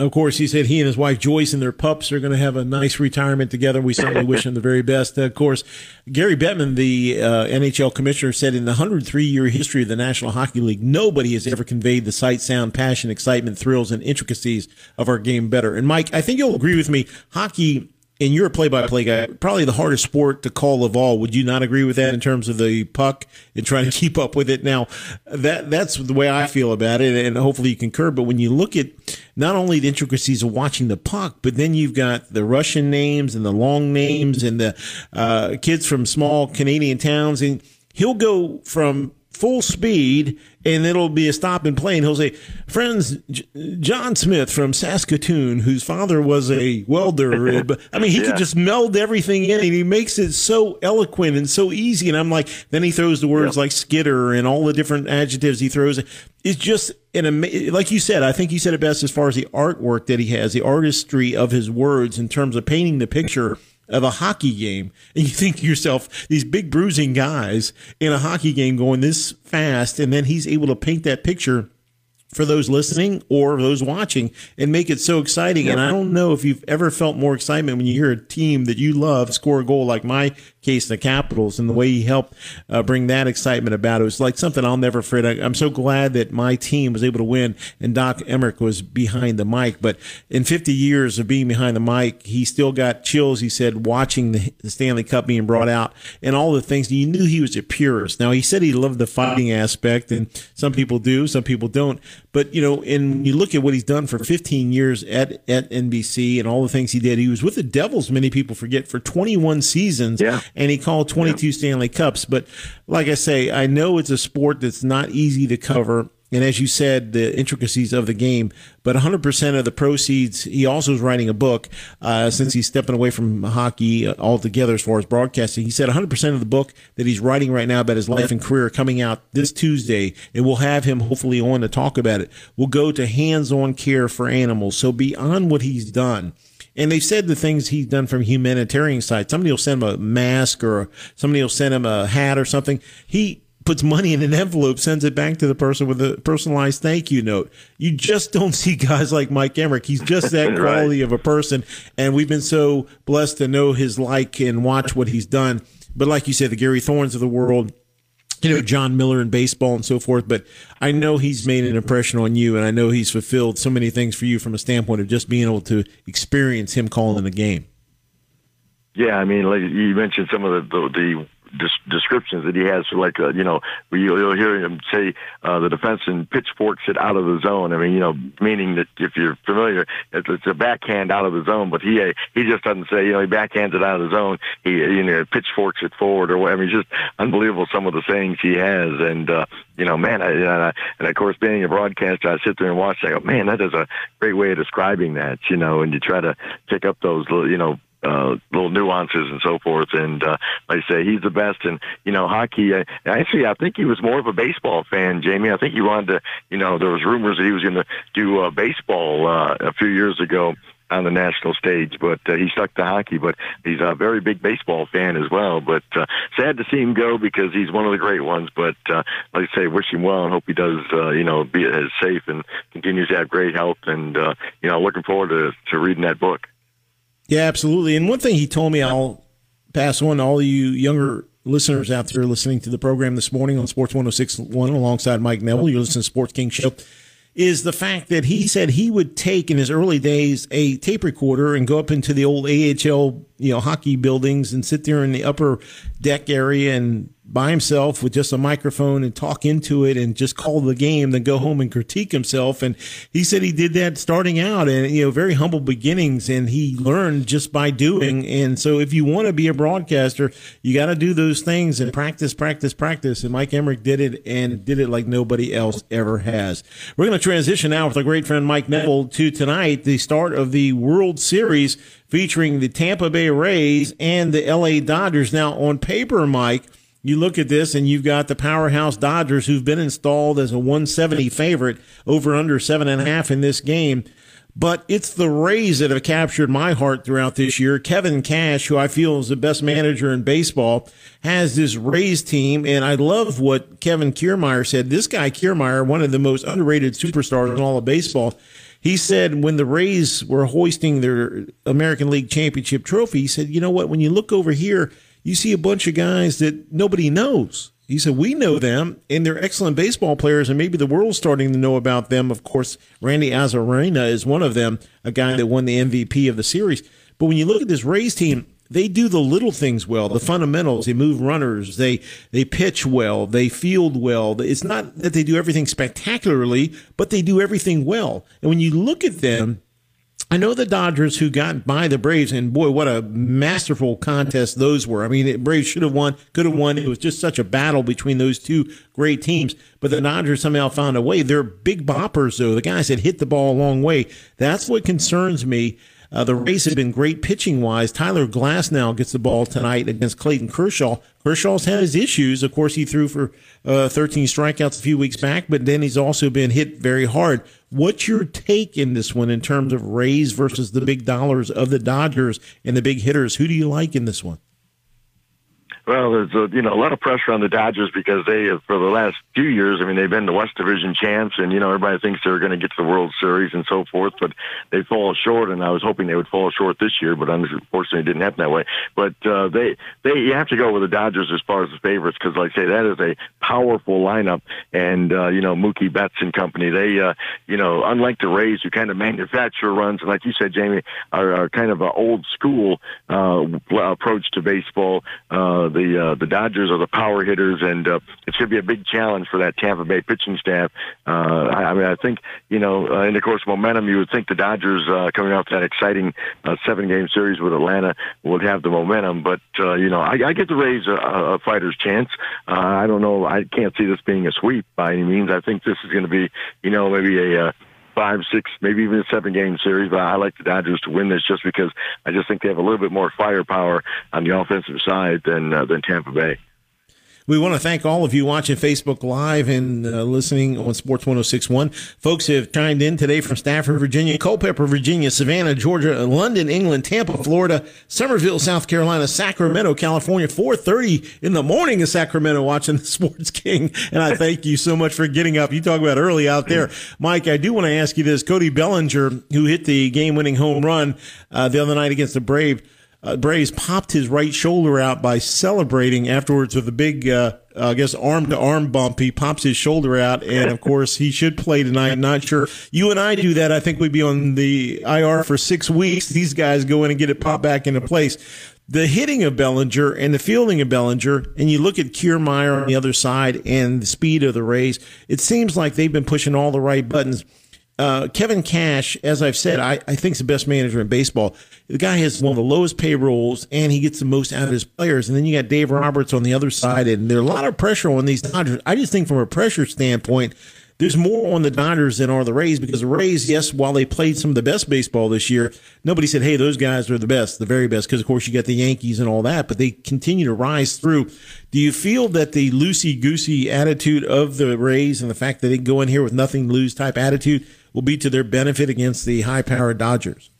Of course, he said he and his wife Joyce and their pups are going to have a nice retirement together. We certainly wish him the very best. Of course, Gary Bettman, the uh, NHL commissioner, said in the 103 year history of the National Hockey League, nobody has ever conveyed the sight, sound, passion, excitement, thrills, and intricacies of our game better. And Mike, I think you'll agree with me. Hockey and you're a play-by-play guy, probably the hardest sport to call of all. Would you not agree with that in terms of the puck and trying to keep up with it? Now, that that's the way I feel about it, and hopefully you concur. But when you look at not only the intricacies of watching the puck, but then you've got the Russian names and the long names and the uh, kids from small Canadian towns, and he'll go from full speed and it'll be a stop and play and he'll say friends J- john smith from saskatoon whose father was a welder but i mean he yeah. could just meld everything in and he makes it so eloquent and so easy. And i'm like then he throws the words like skitter and all the different adjectives he throws. It's just an amazing like you said i think you said it best as far as the artwork that he has the artistry of his words in terms of painting the picture of a hockey game, and you think to yourself, these big bruising guys in a hockey game going this fast, and then he's able to paint that picture for those listening or those watching and make it so exciting. And I don't know if you've ever felt more excitement when you hear a team that you love score a goal like my case, in the Capitals, and the way he helped uh, bring that excitement about. It was like something I'll never forget. I, am so glad that my team was able to win and Doc Emrick was behind the mic. But in 50 years of being behind the mic, he still got chills, he said, watching the, the Stanley Cup being brought out and all the things. You knew he was a purist. Now, he said he loved the fighting aspect, and some people do, some people don't. But, you know, and you look at what he's done for 15 years at, at NBC and all the things he did. He was with the Devils, many people forget, for 21 seasons. Yeah and he called 22 yeah. Stanley Cups. But like I say, I know it's a sport that's not easy to cover. And as you said, the intricacies of the game, but 100% of the proceeds, he also is writing a book uh, since he's stepping away from hockey altogether as far as broadcasting. He said 100% of the book that he's writing right now about his life and career coming out this Tuesday, and we'll have him hopefully on to talk about it, will go to hands on care for animals. So beyond what he's done, and they've said the things he's done from humanitarian side. Somebody will send him a mask or somebody will send him a hat or something. He puts money in an envelope, sends it back to the person with a personalized thank you note. You just don't see guys like Mike Emrick. He's just that quality right. of a person. And we've been so blessed to know his like and watch what he's done. But like you said, the Gary Thornes of the world, you know, Jon Miller in baseball and so forth. But I know he's made an impression on you, and I know he's fulfilled so many things for you from a standpoint of just being able to experience him calling the game. Yeah, I mean, like you mentioned some of the the, the descriptions that he has for like uh, you know you'll, hear him say uh, the defenseman pitchforks it out of the zone. I mean you know meaning that if you're familiar, it's, it's a backhand out of the zone, but he uh, he just doesn't say you know he backhands it out of the zone. He you know pitchforks it forward or whatever. I mean, just unbelievable some of the sayings he has, and uh, you know man, I, and, I, and of course being a broadcaster, I sit there and watch. I go, man, that is a great way of describing that, you know, and you try to pick up those you know uh, little nuances and so forth. And uh, like I say, he's the best. And you know, hockey. Uh, actually, I think he was more of a baseball fan, Jamie. I think he wanted to. You know, there was rumors that he was going to do uh, baseball uh, a few years ago on the national stage. But uh, he stuck to hockey. But he's a very big baseball fan as well. But uh, sad to see him go because he's one of the great ones. But uh, like I say, wish him well and hope he does. Uh, you know, be as safe and continues to have great health. And uh, you know, looking forward to to reading that book. Yeah, absolutely. And one thing he told me, I'll pass on to all you younger listeners out there listening to the program this morning on Sports 1061 alongside Mike Neville. You're listening to Sports King Show. Is the fact that he said he would take in his early days a tape recorder and go up into the old AHL, you know, hockey buildings and sit there in the upper deck area and by himself with just a microphone and talk into it and just call the game, then go home and critique himself. And he said he did that starting out and, you know, very humble beginnings and he learned just by doing. And so if you want to be a broadcaster, you got to do those things and practice, practice, practice. And Mike Emrick did it and did it like nobody else ever has. We're going to transition now with our great friend Mike Neville to tonight, the start of the World Series featuring the Tampa Bay Rays and the LA Dodgers. Now on paper, Mike, you look at this and you've got the powerhouse Dodgers who've been installed as a 170 favorite over under seven and a half in this game. But it's the Rays that have captured my heart throughout this year. Kevin Cash, who I feel is the best manager in baseball, has this Rays team. And I love what Kevin Kiermaier said. This guy, Kiermaier, one of the most underrated superstars in all of baseball, he said when the Rays were hoisting their American League Championship trophy, he said, you know what, when you look over here, you see a bunch of guys that nobody knows. He said, We know them, and they're excellent baseball players, and maybe the world's starting to know about them. Of course, Randy Arozarena is one of them, a guy that won the MVP of the series. But when you look at this Rays team, they do the little things well, the fundamentals. They move runners. They they pitch well. They field well. It's not that they do everything spectacularly, but they do everything well. And when you look at them, I know the Dodgers who got by the Braves, and boy, what a masterful contest those were. I mean, the Braves should have won, could have won. It was just such a battle between those two great teams. But the Dodgers somehow found a way. They're big boppers, though. The guys that hit the ball a long way. That's what concerns me uh, the Rays have been great pitching wise. Tyler Glasnow gets the ball tonight against Clayton Kershaw. Kershaw's had his issues. Of course, he threw for uh, 13 strikeouts a few weeks back, but then he's also been hit very hard. What's your take in this one in terms of Rays versus the big dollars of the Dodgers and the big hitters? Who do you like in this one? Well, there's a, you know a lot of pressure on the Dodgers because they, for the last few years, I mean, they've been the West Division champs, and you know everybody thinks they're going to get to the World Series and so forth, but they fall short. And I was hoping they would fall short this year, but unfortunately, it didn't happen that way. But uh, they, they, you have to go with the Dodgers as far as the favorites because, like I say, that is a powerful lineup, and uh, you know Mookie Betts and company. They, uh, you know, unlike the Rays, who kind of manufacture runs, and like you said, Jamie, are, are kind of an old school uh, approach to baseball. Uh, the uh, the Dodgers are the power hitters, and uh, it should be a big challenge for that Tampa Bay pitching staff. Uh, I, I mean, I think you know, uh, in the course of momentum, you would think the Dodgers uh, coming off that exciting uh, seven game series with Atlanta would have the momentum, but uh, you know, I, I get the Rays a, a fighter's chance. Uh, I don't know. I can't see this being a sweep by any means. I think this is going to be, you know, maybe a. Uh, five, six, maybe even a seven game series. But I like the Dodgers to win this just because I just think they have a little bit more firepower on the offensive side than uh, than Tampa Bay. We want to thank all of you watching Facebook Live and uh, listening on Sports 1061. Folks have chimed in today from Stafford, Virginia, Culpeper, Virginia, Savannah, Georgia, London, England, Tampa, Florida, Summerville, South Carolina, Sacramento, California, 4.30 in the morning in Sacramento watching the Sports King. And I thank you so much for getting up. You talk about early out there. Mike, I do want to ask you this. Cody Bellinger, who hit the game-winning home run uh, the other night against the Braves, uh, Braves popped his right shoulder out by celebrating afterwards with a big, uh, I guess, arm to arm bump. He pops his shoulder out, and of course, he should play tonight. Not sure. You and I do that. I think we'd be on the IR for six weeks. These guys go in and get it popped back into place. The hitting of Bellinger and the fielding of Bellinger, and you look at Kiermaier on the other side and the speed of the Rays, it seems like they've been pushing all the right buttons. Uh, Kevin Cash, as I've said, I, I think is the best manager in baseball. The guy has one of the lowest payrolls, and he gets the most out of his players. And then you got Dave Roberts on the other side, and there's a lot of pressure on these Dodgers. I just think from a pressure standpoint, there's more on the Dodgers than are the Rays because the Rays, yes, while they played some of the best baseball this year, nobody said, hey, those guys are the best, the very best, because of course you got the Yankees and all that, but they continue to rise through. Do you feel that the loosey goosey attitude of the Rays and the fact that they go in here with nothing to lose type attitude will be to their benefit against the high powered Dodgers?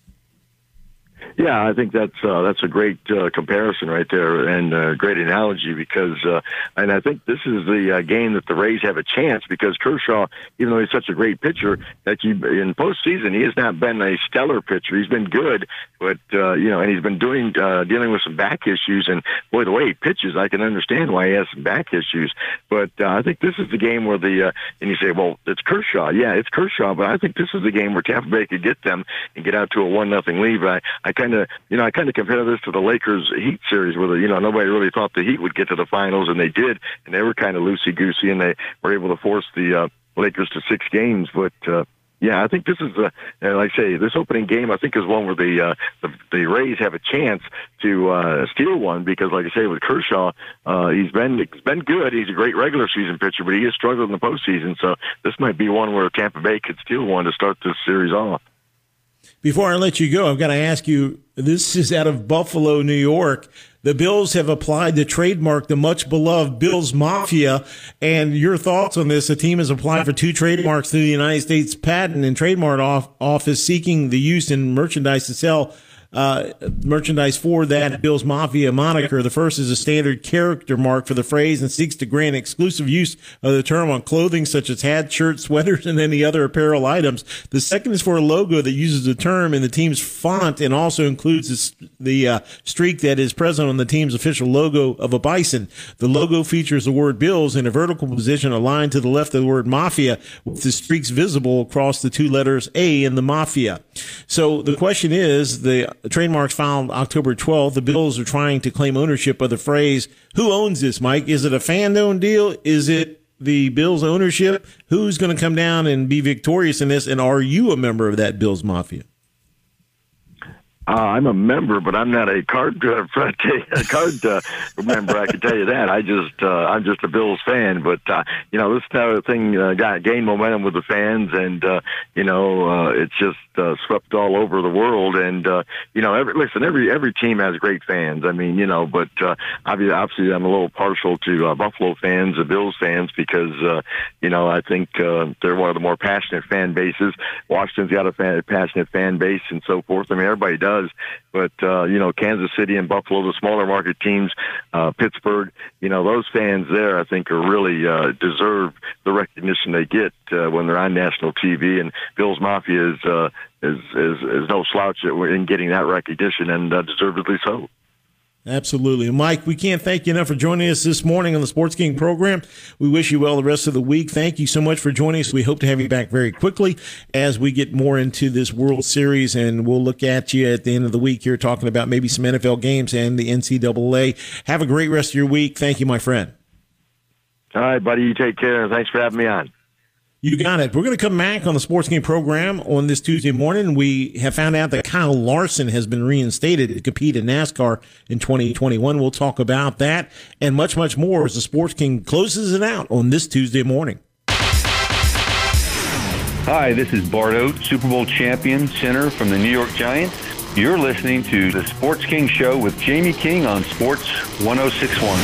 Yeah, I think that's uh, that's a great uh, comparison right there, and a great analogy because, uh, and I think this is the uh, game that the Rays have a chance because Kershaw, even though he's such a great pitcher, that you in postseason he has not been a stellar pitcher. He's been good, but uh, you know, and he's been doing uh, dealing with some back issues. And boy, the way he pitches, I can understand why he has some back issues. But uh, I think this is the game where the uh, and you say, well, it's Kershaw. Yeah, it's Kershaw, but I think this is the game where Tampa Bay could get them and get out to a one nothing lead. I I kind of you know I kind of compare this to the Lakers Heat series where the, you know nobody really thought the Heat would get to the finals and they did, and they were kind of loosey goosey and they were able to force the uh, Lakers to six games, but. uh yeah, I think this is, uh, like I say, this opening game I think is one where the uh, the, the Rays have a chance to uh, steal one because, like I say, with Kershaw, uh, he's been he's been good. He's a great regular season pitcher, but he has struggled in the postseason. So this might be one where Tampa Bay could steal one to start this series off. Before I let you go, I've got to ask you. This is out of Buffalo, New York. The Bills have applied the trademark, the much beloved Bills Mafia. And your thoughts on this? The team has applied for two trademarks through the United States Patent and Trademark Office seeking the use in merchandise to sell uh, merchandise for that Bill's Mafia moniker. The first is a standard character mark for the phrase and seeks to grant exclusive use of the term on clothing such as hats, shirts, sweaters, and any other apparel items. The second is for a logo that uses the term in the team's font and also includes the uh, streak that is present on the team's official logo of a bison. The logo features the word Bills in a vertical position aligned to the left of the word Mafia, with the streaks visible across the two letters A in the Mafia. So the question is the the trademark's filed October 12th. The Bills are trying to claim ownership of the phrase. Who owns this, Mike? Is it a fan owned deal? Is it the Bills ownership? Who's going to come down and be victorious in this? And are you a member of that Bills Mafia? Uh, I'm a member, but I'm not a card uh, a card uh, member. I can tell you that. I just uh, I'm just a Bills fan. But uh, you know, this kind of thing uh, got gained momentum with the fans, and uh, you know, uh, it's just uh, swept all over the world. And uh, you know, every listen, every every team has great fans. I mean, you know, but uh, obviously, obviously, I'm a little partial to uh, Buffalo fans, the Bills fans, because uh, you know, I think uh, they're one of the more passionate fan bases. Washington's got a fan, passionate fan base, and so forth. I mean, everybody does does. But uh, you know, Kansas City and Buffalo, the smaller market teams, uh, Pittsburgh, you know, those fans there, I think, are really uh, deserve the recognition they get uh, when they're on national TV. And Bills Mafia is uh, is, is is no slouch in getting that recognition, and uh, deservedly so. Absolutely. Mike, we can't thank you enough for joining us this morning on the Sports King program. We wish you well the rest of the week. Thank you so much for joining us. We hope to have you back very quickly as we get more into this World Series, and we'll look at you at the end of the week here talking about maybe some NFL games and the NCAA. Have a great rest of your week. Thank you, my friend. All right, buddy. You take care, thanks for having me on. You got it. We're going to come back on the Sports King program on this Tuesday morning. We have found out that Kyle Larson has been reinstated to compete in NASCAR in 2021. We'll talk about that and much, much more as the Sports King closes it out on this Tuesday morning. Hi, this is Bart Oates, Super Bowl champion center from the New York Giants. You're listening to the Sports King Show with Jamie King on Sports 1061.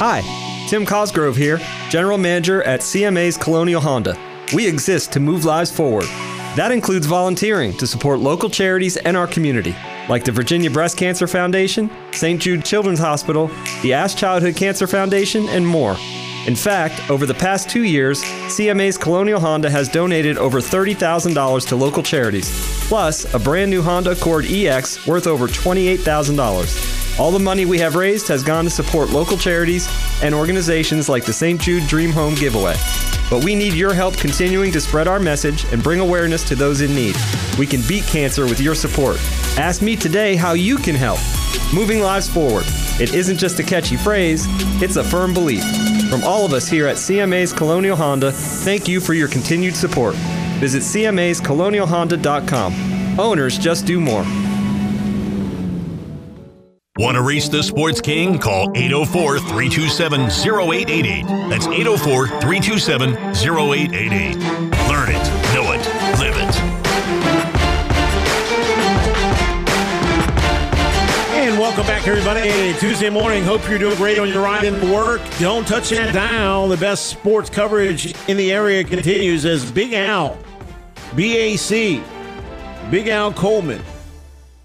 Hi. Tim Cosgrove here, General Manager at CMA's Colonial Honda. We exist to move lives forward. That includes volunteering to support local charities and our community, like the Virginia Breast Cancer Foundation, St. Jude Children's Hospital, the ASK Childhood Cancer Foundation, and more. In fact, over the past two years, CMA's Colonial Honda has donated over $30,000 to local charities, plus a brand new Honda Accord EX worth over $28,000. All the money we have raised has gone to support local charities and organizations like the St. Jude Dream Home Giveaway. But we need your help continuing to spread our message and bring awareness to those in need. We can beat cancer with your support. Ask me today how you can help. Moving lives forward. It isn't just a catchy phrase, it's a firm belief. From all of us here at CMA's Colonial Honda, thank you for your continued support. Visit CMA'sColonialHonda.com. Owners just do more. Want to reach the Sports King? Call 804 327 0888. That's 804 327 0888. Learn it, welcome back, everybody. Tuesday morning. Hope you're doing great on your ride into work. Don't touch that dial. The best sports coverage in the area continues as Big Al, BAC, Big Al Coleman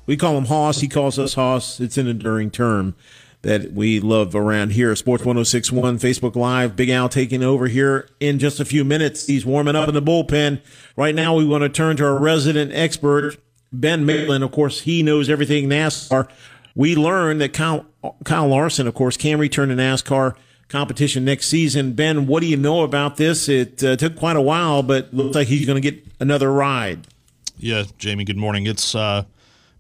We call him Hoss. He calls us Hoss. It's an enduring term that we love around here. Sports 1061, Facebook Live. Big Al taking over here in just a few minutes. He's warming up in the bullpen. Right now, we want to turn to our resident expert, Ben Maitland. Of course, he knows everything NASCAR. We learned that Kyle, Kyle Larson, of course, can return to NASCAR competition next season. Ben, what do you know about this? It uh, took quite a while, but looks like he's going to get another ride. Yeah, Jamie, good morning. It's uh,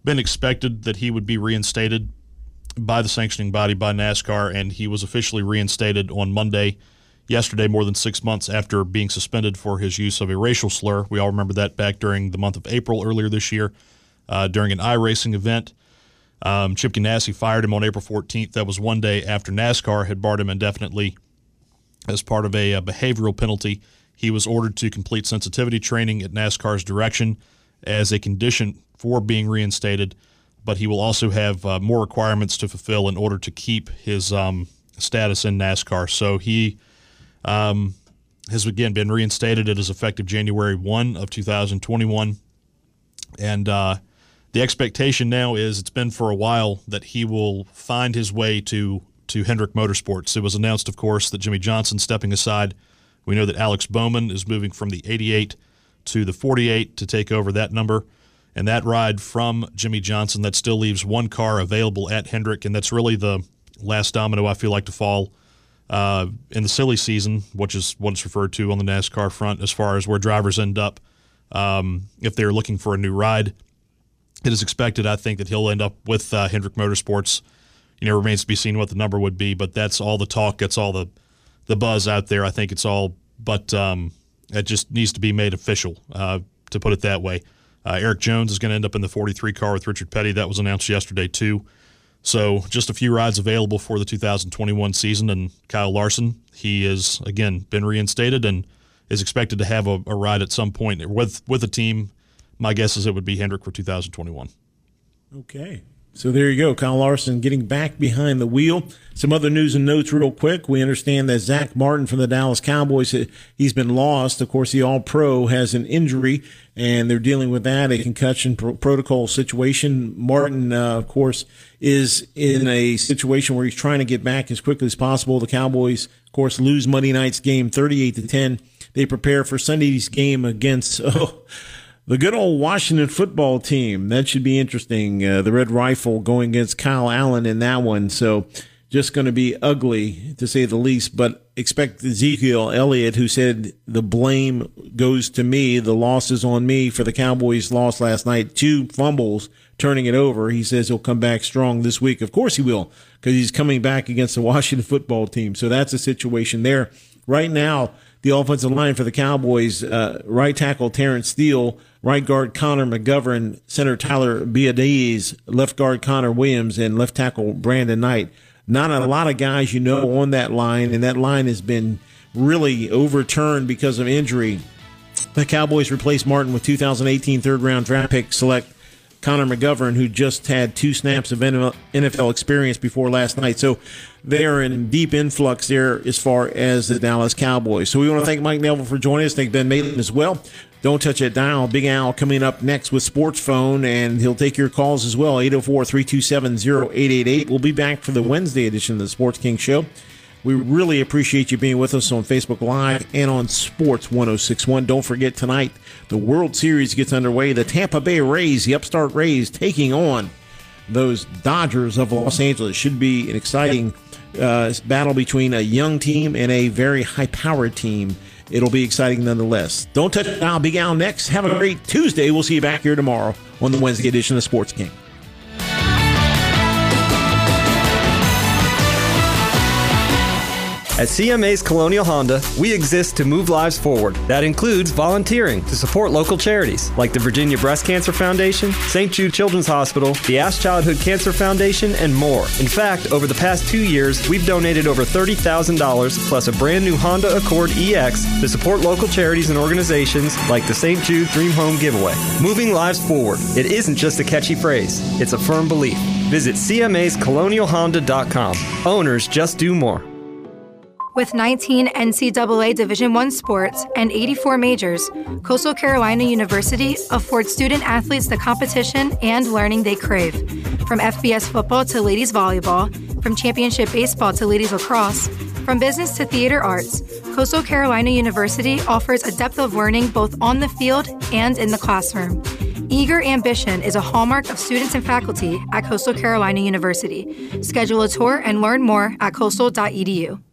been expected that he would be reinstated by the sanctioning body, by NASCAR, and he was officially reinstated on Monday, yesterday, more than six months after being suspended for his use of a racial slur. We all remember that back during the month of April earlier this year uh, during an iRacing event. Um, Chip Ganassi fired him on April 14th. That was one day after NASCAR had barred him indefinitely as part of a, a behavioral penalty. He was ordered to complete sensitivity training at NASCAR's direction as a condition for being reinstated but he will also have uh, more requirements to fulfill in order to keep his um, status in NASCAR. So he um, has again been reinstated. It is effective January 1 of 2021. And uh, the expectation now is it's been for a while that he will find his way to, to Hendrick Motorsports. It was announced, of course, that Jimmie Johnson stepping aside. We know that Alex Bowman is moving from the 88 to the 48 to take over that number and that ride from Jimmie Johnson that still leaves one car available at Hendrick, and that's really the last domino I feel like to fall uh, in the silly season, which is what it's referred to on the NASCAR front as far as where drivers end up um, if they're looking for a new ride. It is expected, I think, that he'll end up with uh, Hendrick Motorsports. You know, it remains to be seen what the number would be, but that's all the talk. That's all the the buzz out there. I think it's all, but um, it just needs to be made official, uh, to put it that way. Uh, Erik Jones is going to end up in the 43 car with Richard Petty. That was announced yesterday, too. So just a few rides available for the 2021 season. And Kyle Larson, he has, again, been reinstated and is expected to have a, a ride at some point with, with a team. My guess is it would be Hendrick for 2021. Okay. So there you go. Kyle Larson getting back behind the wheel. Some other news and notes, real quick. We understand that Zack Martin from the Dallas Cowboys, he's been lost. Of course, the All Pro has an injury, and they're dealing with that, a concussion pro- protocol situation. Martin, uh, of course, is in a situation where he's trying to get back as quickly as possible. The Cowboys, of course, lose Monday night's game 38 to 10. They prepare for Sunday's game against, oh, the good old Washington football team. That should be interesting. Uh, the Red Rifle going against Kyle Allen in that one. So just going to be ugly to say the least. But expect Ezekiel Elliott, who said the blame goes to me, the loss is on me for the Cowboys' loss last night. Two fumbles, turning it over. He says he'll come back strong this week. Of course he will, because he's coming back against the Washington football team. So that's a situation there. Right now, the offensive line for the Cowboys, uh, right tackle Terence Steele right guard Connor McGovern, center Tyler Biadasz, left guard Connor Williams, and left tackle Brandon Knight. Not a lot of guys you know on that line, and that line has been really overturned because of injury. The Cowboys replaced Martin with 2018 third round draft pick select Connor McGovern, who just had two snaps of NFL experience before last night. So they are in deep influx there as far as the Dallas Cowboys. So we want to thank Mike Neville for joining us. Thank Ben Maitland as well. Don't touch that dial. Big Al coming up next with Sports Phone, and he'll take your calls as well. 804 327 0888. We'll be back for the Wednesday edition of the Sports King Show. We really appreciate you being with us on Facebook Live and on Sports 1061. Don't forget tonight, the World Series gets underway. The Tampa Bay Rays, the upstart Rays, taking on those Dodgers of Los Angeles. Should be an exciting uh, battle between a young team and a very high powered team it'll be exciting nonetheless. Don't touch now. Big Al next. Have a great Tuesday. We'll see you back here tomorrow on the Wednesday edition of Sports King. At CMA's Colonial Honda, we exist to move lives forward. That includes volunteering to support local charities like the Virginia Breast Cancer Foundation, St. Jude Children's Hospital, the ASK Childhood Cancer Foundation, and more. In fact, over the past two years, we've donated over $30,000 plus a brand new Honda Accord EX to support local charities and organizations like the St. Jude Dream Home Giveaway. Moving lives forward. It isn't just a catchy phrase, it's a firm belief. Visit CMA's CMA'scolonialhonda.com. Owners just do more. With 19 NCAA Division I sports and 84 majors, Coastal Carolina University affords student athletes the competition and learning they crave. From FBS football to ladies volleyball, from championship baseball to ladies lacrosse, from business to theater arts, Coastal Carolina University offers a depth of learning both on the field and in the classroom. Eager ambition is a hallmark of students and faculty at Coastal Carolina University. Schedule a tour and learn more at coastal.edu.